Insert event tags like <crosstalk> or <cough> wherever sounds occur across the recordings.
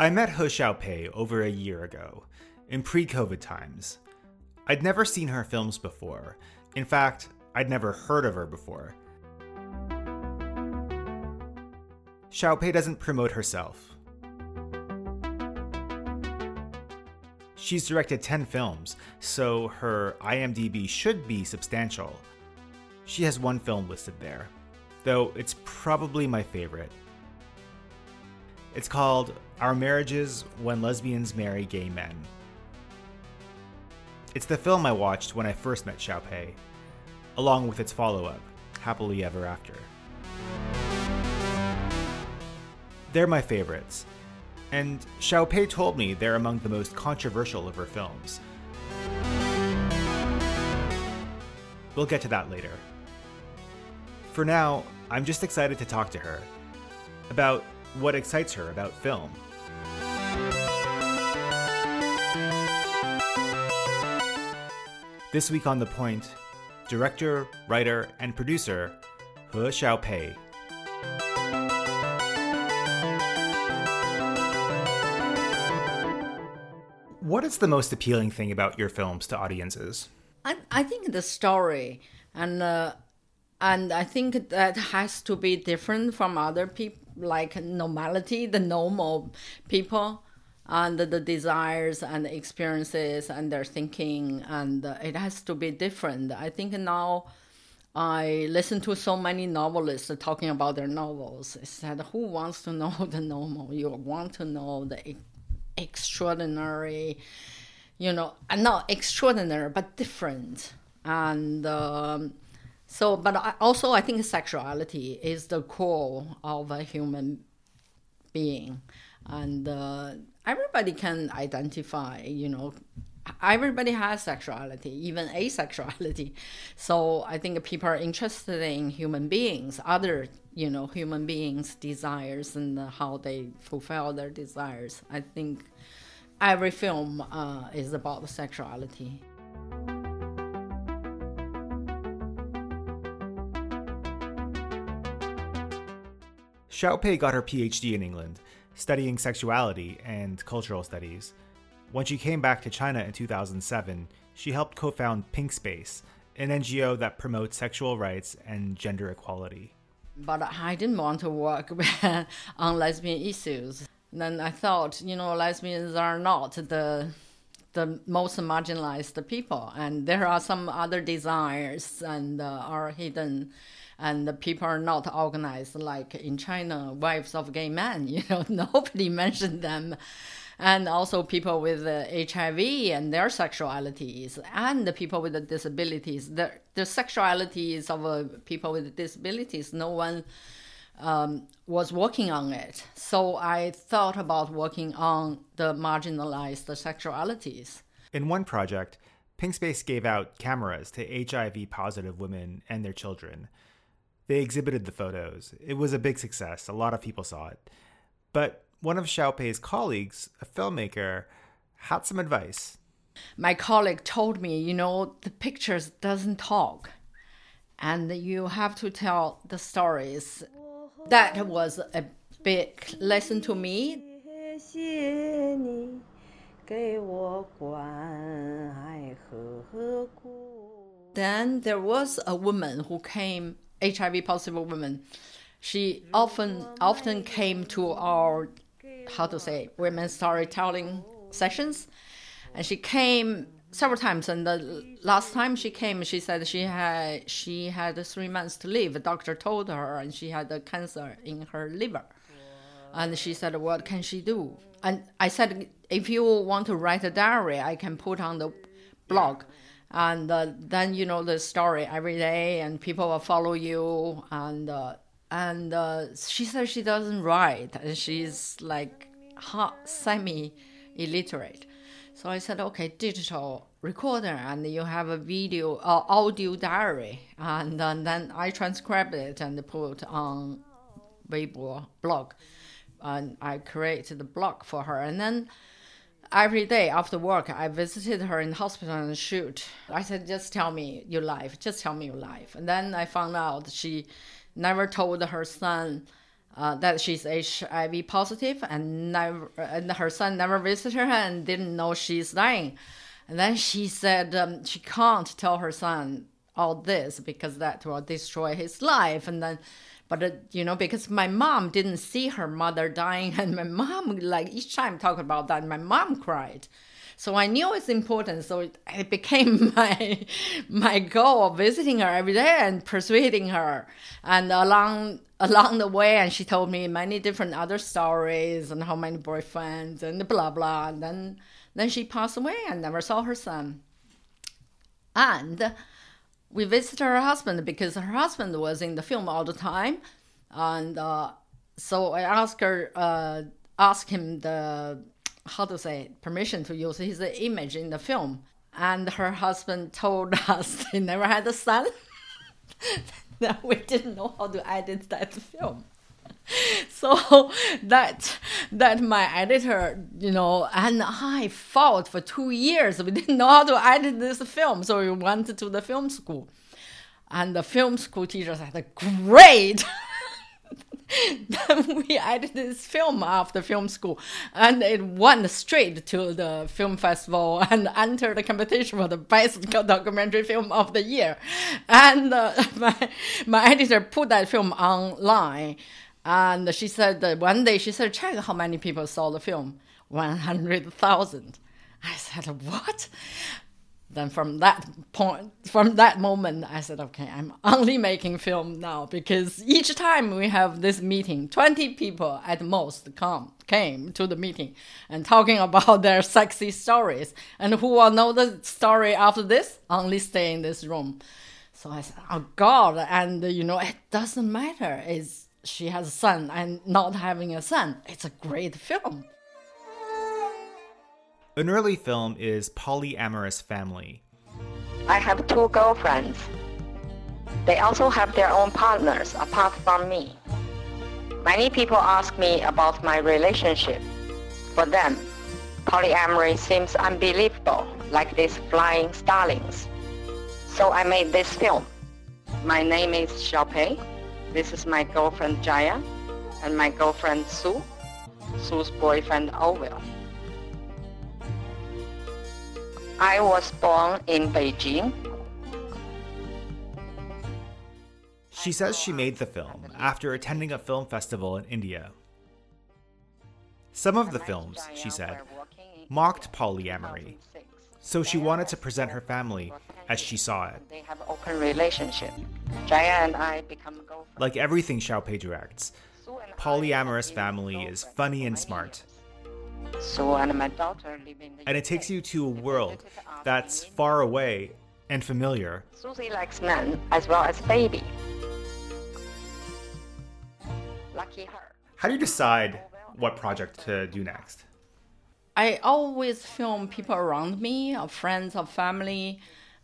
I met He Xiaopei over a year ago, in pre COVID times. I'd never seen her films before. In fact, I'd never heard of her before. Xiaopei doesn't promote herself. She's directed 10 films, so her IMDb should be substantial. She has one film listed there, though it's probably my favorite. It's called Our Marriages When Lesbians Marry Gay Men. It's the film I watched when I first met Xiaopei, along with its follow up, Happily Ever After. They're my favorites, and Xiaopei told me they're among the most controversial of her films. We'll get to that later. For now, I'm just excited to talk to her about what excites her about film. This week on The Point, director, writer, and producer He Xiaopei. What is the most appealing thing about your films to audiences? I, I think the story and uh, and I think that has to be different from other people, like normality, the normal people, and the desires and experiences and their thinking, and it has to be different. I think now. I listen to so many novelists talking about their novels. It said, "Who wants to know <laughs> the normal? You want to know the extraordinary, you know, not extraordinary but different." And um, so, but I, also I think sexuality is the core of a human being, and uh, everybody can identify. You know, everybody has sexuality, even asexuality. <laughs> So I think people are interested in human beings, other you know human beings' desires and how they fulfill their desires. I think every film uh, is about sexuality. Xiaopei got her PhD in England, studying sexuality and cultural studies. When she came back to China in 2007, she helped co found Pink Space, an NGO that promotes sexual rights and gender equality. But I didn't want to work <laughs> on lesbian issues. Then I thought, you know, lesbians are not the the most marginalized people, and there are some other desires and uh, are hidden and the people are not organized like in China, wives of gay men. <laughs> You know, nobody mentioned them. And also people with uh, HIV and their sexualities, and the people with the disabilities. The, the sexualities of uh, people with disabilities, no one um, was working on it. So I thought about working on the marginalized sexualities. In one project, Pink Space gave out cameras to HIV positive women and their children. They exhibited the photos. It was a big success. A lot of people saw it. But one of Xiaopei's colleagues, a filmmaker, had some advice. My colleague told me, you know, the pictures doesn't talk and you have to tell the stories. That was a big lesson to me. Then there was a woman who came HIV positive woman, she often often came to our how to say women storytelling sessions, and she came several times. And the last time she came, she said she had she had three months to live. The doctor told her, and she had a cancer in her liver. And she said, "What can she do?" And I said, "If you want to write a diary, I can put on the blog." and uh, then you know the story every day and people will follow you and uh, and uh, she says she doesn't write and she's like semi illiterate so i said okay digital recorder and you have a video uh, audio diary and, and then i transcribed it and put on weibo blog and i created the blog for her and then every day after work, I visited her in the hospital and shoot. I said, just tell me your life. Just tell me your life. And then I found out she never told her son uh, that she's HIV positive, and never, and her son never visited her and didn't know she's dying. And then she said um, she can't tell her son all this because that will destroy his life. And then, but uh, you know, because my mom didn't see her mother dying, <laughs> and my mom like each time talk about that, my mom cried. So I knew it's important. So it, it became <laughs> my my goal of visiting her every day and persuading her. And along along the way, and she told me many different other stories and how many boyfriends and blah blah. And then then she passed away and never saw her son. And we visited her husband because her husband was in the film all the time, and uh, so I asked her, uh, asked him the how to say permission to use his image in the film. And her husband told <laughs> us he never had a son. <laughs> that we didn't know how to edit that film. Mm. <laughs> So that that my editor, you know, and I fought for two years. We didn't know how to edit this film, so we went to the film school, and the film school teacher said, "Great." <laughs> <laughs> then we edited this film after film school, and it went straight to the film festival <laughs> and entered the competition for the best <laughs> documentary film of the year. And uh, my my editor put that film online, and she said that one day she said, check how many people saw the film, one hundred thousand. I said, what? Then from that point from that moment i said okay i'm only making film now because each time we have this meeting 20 people at most come came to the meeting and talking about <laughs> their sexy stories. And who will know the story after this? Only stay in this room. So i said oh god. And you know it doesn't matter. Is she has a son and not having a son. It's a great film an early film is Polyamorous Family. I have two girlfriends. They also have their own partners apart from me. Many people ask me about my relationship. For them, polyamory seems unbelievable, like these flying starlings. So I made this film. My name is Xiaopei. This is my girlfriend Jaya and my girlfriend Sue, Sue's boyfriend Orville. I was born in Beijing. She says she made the film after attending a film festival in India. Some of the films, she said, mocked polyamory, so she wanted to present her family as she saw it. They have open relationship. Jaya and I become Like everything Xiaopei directs, polyamorous family is funny and smart. So and my daughter live in And it takes you to a world that's far away and familiar. Susie likes men as well as baby. Lucky her. How do you decide what project to do next? I always film people around me, or friends or family.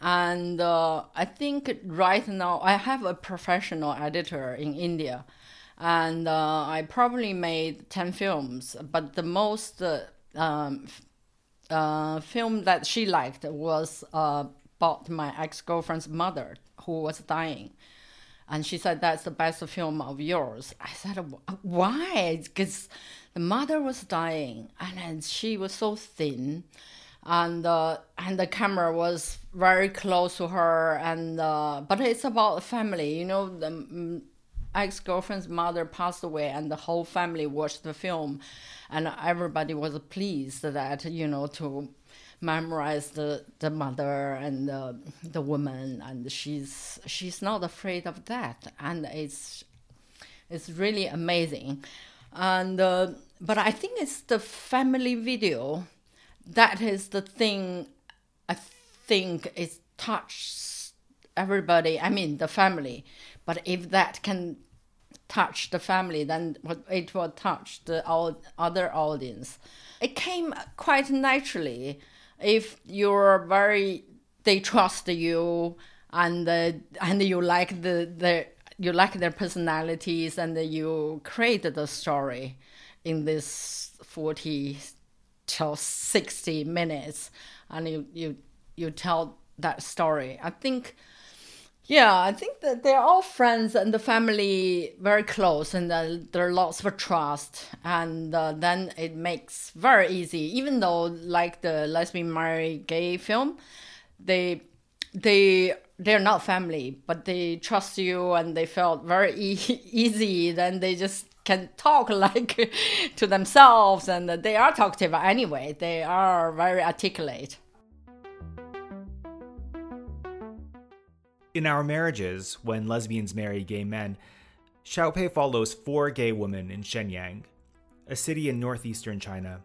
And uh, I think right now I have a professional editor in India and uh, I probably made ten films, but the most uh, um, uh, film that she liked was uh, about my ex girlfriend's mother who was dying. And she said, That's the best film of yours. I said, Why? Because the mother was dying and she was so thin. And uh, and the camera was very close to her, and uh, but it's about family, you know. The mm, ex girlfriend's mother passed away, and the whole family watched the film, and everybody was pleased that you know to memorize the the mother and the, the woman, and she's she's not afraid of that, and it's it's really amazing, and uh, but I think it's the family video that is the thing I think is touched everybody. I mean the family but if that can touch the family, then it will touch the other audience. It came quite naturally. If you're very, they trust you, and and you like the the you like their personalities, and you create the story in this forty till sixty minutes, and you you you tell that story. I think Yeah, I think that they're all friends and the family very close, and uh, there are lots of trust, and uh, then it makes very easy. Even though, like the lesbian marry gay film, they they they're not family, but they trust you and they felt very <laughs> e- easy. Then they just can talk <laughs> like to themselves, and they are talkative anyway. They are very articulate. In Our Marriages, when lesbians marry gay men, Xiaopei follows four gay women in Shenyang, a city in northeastern China,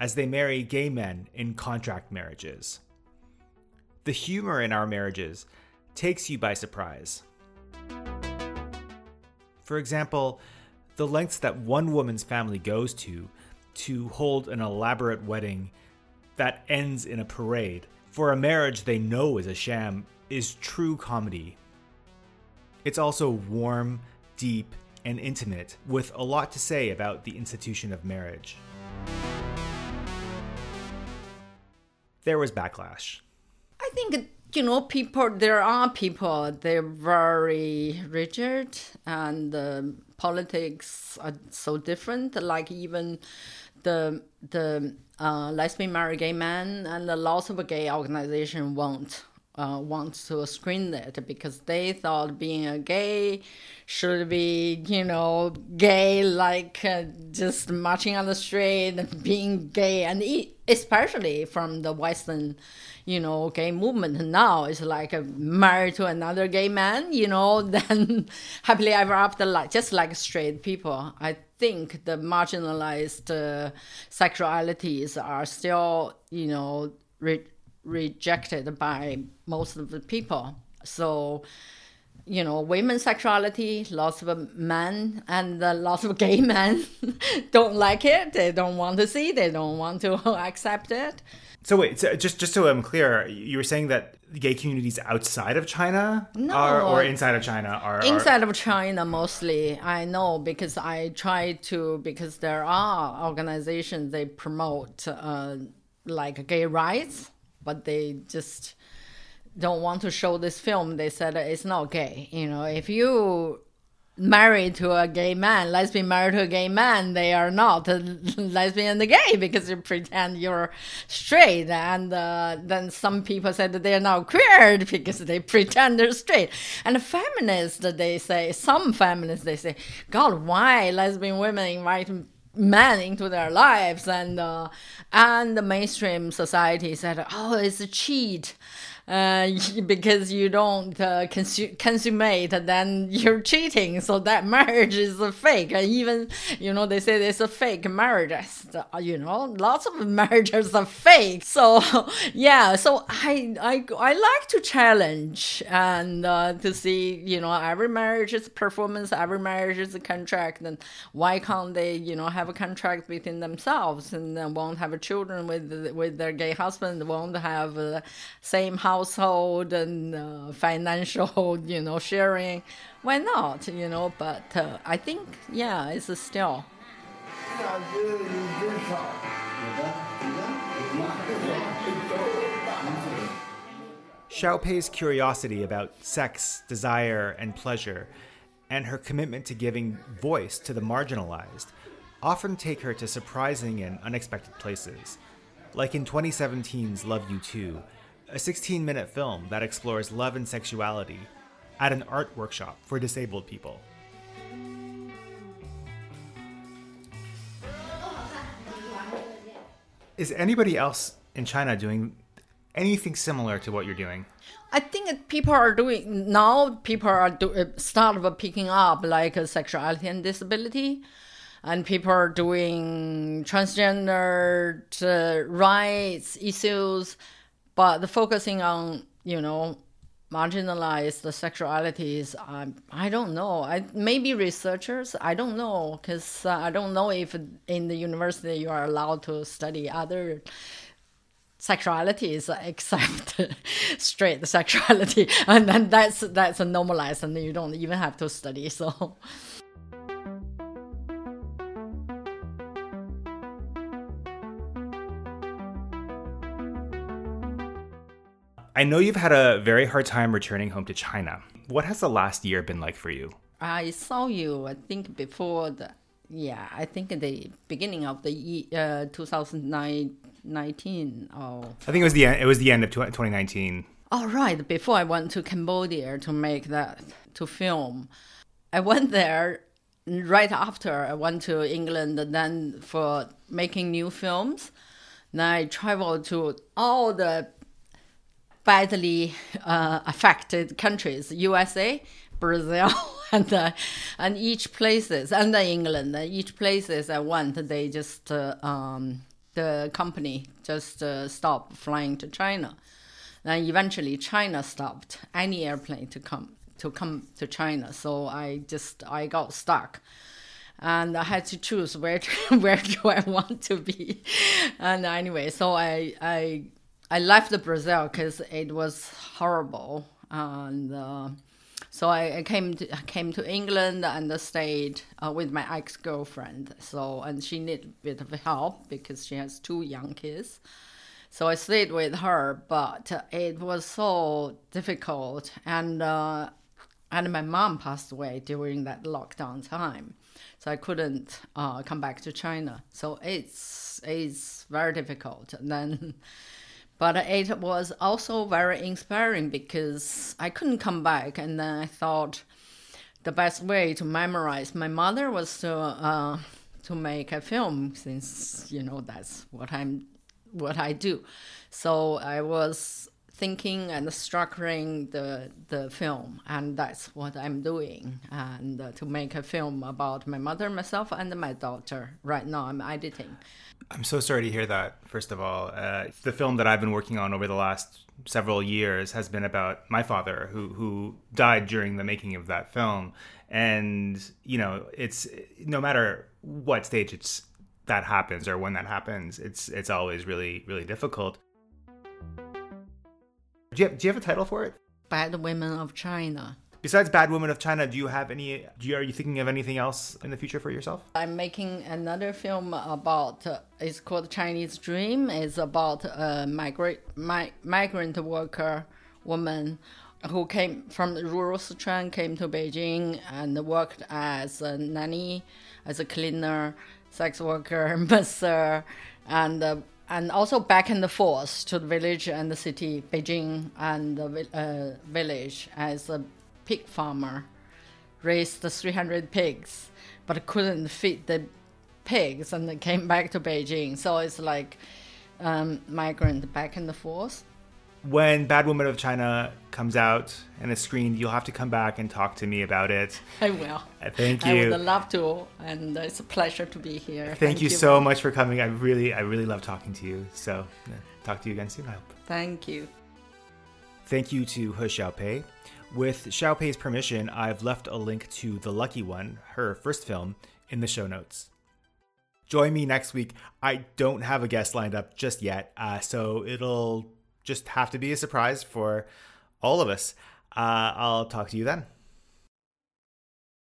as they marry gay men in contract marriages. The humor in Our Marriages takes you by surprise. For example, the lengths that one woman's family goes to to hold an elaborate wedding that ends in a parade for a marriage they know is a sham is true comedy. It's also warm, deep, and intimate, with a lot to say about the institution of marriage. There was backlash. I think you know people. There are people. They're very rigid, and uh, politics are so different. Like even the the uh, lesbian married gay man and the lots of a gay organization won't uh, want to screen it because they thought being a gay should be, you know, gay like uh, just marching on the street and <laughs> being gay, and especially from the Western, you know, gay movement now it's like married to another gay man, <laughs> you know, then happily ever after, like just like straight people. I think the marginalized uh, sexualities are still, you know. Re- rejected by most of the people. So, you know, women's sexuality, lots of men and uh, lots of gay <laughs> men don't like it. They don't want to see. They don't want to <laughs> accept it. So wait, so just just so I'm clear, you were saying that the gay communities outside of China no, are, or inside of China are inside are... of China mostly. I know because I try to because there are organizations they promote uh, like gay rights but they just don't want to show this film. They said it's not gay. You know, if you married to a gay man, lesbian married to a gay man, they are not <laughs> lesbian and gay because you pretend you're straight. And uh, then some people said that they are now queer <laughs> because they pretend they're straight. And feminists, they say, some feminists, they say, God, why lesbian women invite men into their lives and uh, and the mainstream society said oh it's a cheat uh, <laughs> because you don't uh, consu- consummate, then you're cheating. So that <laughs> marriage is a fake. And even, you know, they say it's a fake marriage. You know, lots of <laughs> marriages are fake. So, yeah, so I, I, I like to challenge and uh, to see, you know, every marriage is performance, every marriage is a contract. And why can't they, you know, have a contract between themselves and won't have children with, with their gay husband, won't have the same house household and uh, financial, <laughs> you know, sharing. Why not? You know, but uh, I think yeah, it's still. Xiaopei's curiosity about sex, desire, and pleasure, and her commitment to giving voice to the marginalized, often take her to surprising and unexpected places. Like in 2017's Love You Too, a 16 minute film that explores love and sexuality at an art workshop for disabled people. Is anybody else in China doing anything similar to what you're doing? I think people are doing now. People are do, uh, start picking up like sexuality and disability, and people are doing transgender uh, rights issues but the focusing on you know marginalized sexualities um, i don't know. I maybe researchers i don't know because uh, i don't know if in the university you are allowed to study other sexualities <laughs> except straight sexuality. <laughs> And then that's that's a normalized and you don't even have to study so I know you've had a very hard time returning home to China. What has the last year been like for you? I saw you, I think, before the, yeah, I think the beginning of the uh, 2019 Oh. I think it was the end, it was the end of 2019. All right, before I went to Cambodia to make that to film, I went there right after I went to England then for making new films. Then I traveled to all the badly uh, affected countries, USA, Brazil, <laughs> and uh, and each places, and England. Each places I went, they just uh, um, the company just uh, stopped flying to China. Then eventually China stopped any airplane to come to come to China. So I just I got stuck, and I had to choose where <laughs> where do I want to be. And anyway, so I I I left Brazil because it was horrible, and uh, so I, came to came to England and stayed uh, with my ex girlfriend. So and she needed a bit of help because she has two young kids. So I stayed with her, but it was so difficult, and uh, and my mom passed away during that lockdown time, so I couldn't uh, come back to China. So it's it's very difficult. And then, <laughs> but it was also very inspiring because I couldn't come back, and then I thought the best way to memorize my mother was to uh, to make a film, since you know that's what I'm what I do. So I was thinking and structuring the the film, and that's what I'm doing. And uh, to make a film about my mother, myself, and my daughter. Right now, I'm editing. I'm so sorry to hear that. First of all, uh, the film that I've been working on over the last several years has been about my father, who who died during the making of that film. And you know, it's no matter what stage it's that happens or when that happens, it's it's always really really difficult. Do you have, do you have a title for it? Bad Women of China. Besides Bad Women of China, do you have any? Do you, are you thinking of anything else in the future for yourself? I'm making another film about. Uh, it's called Chinese Dream. It's about a migrant mi- migrant worker woman who came from rural Sichuan, came to Beijing and worked as a nanny, as a cleaner, sex worker, <laughs> masseur, and uh, and also back and the forth to the village and the city, Beijing and the uh, village as a pig farmer, raised 300 pigs, but couldn't feed the pigs and came back to Beijing. So it's like um, migrant back and forth when Bad Woman of China comes out and is screened, you'll have to come back and talk to me about it. <laughs> I will. Uh, thank you. I would love to, and it's a pleasure to be here. Thank, Thank you, you, so much for coming. I really, I really love talking to you. So, yeah, talk to you again soon. I hope. Thank you. Thank you to He Xiaopei. With Xiaopei's permission, I've left a link to The Lucky One, her first film, in the show notes. Join me next week. I don't have a guest lined up just yet, uh, so it'll just have to be a surprise for all of us. Uh, I'll talk to you then.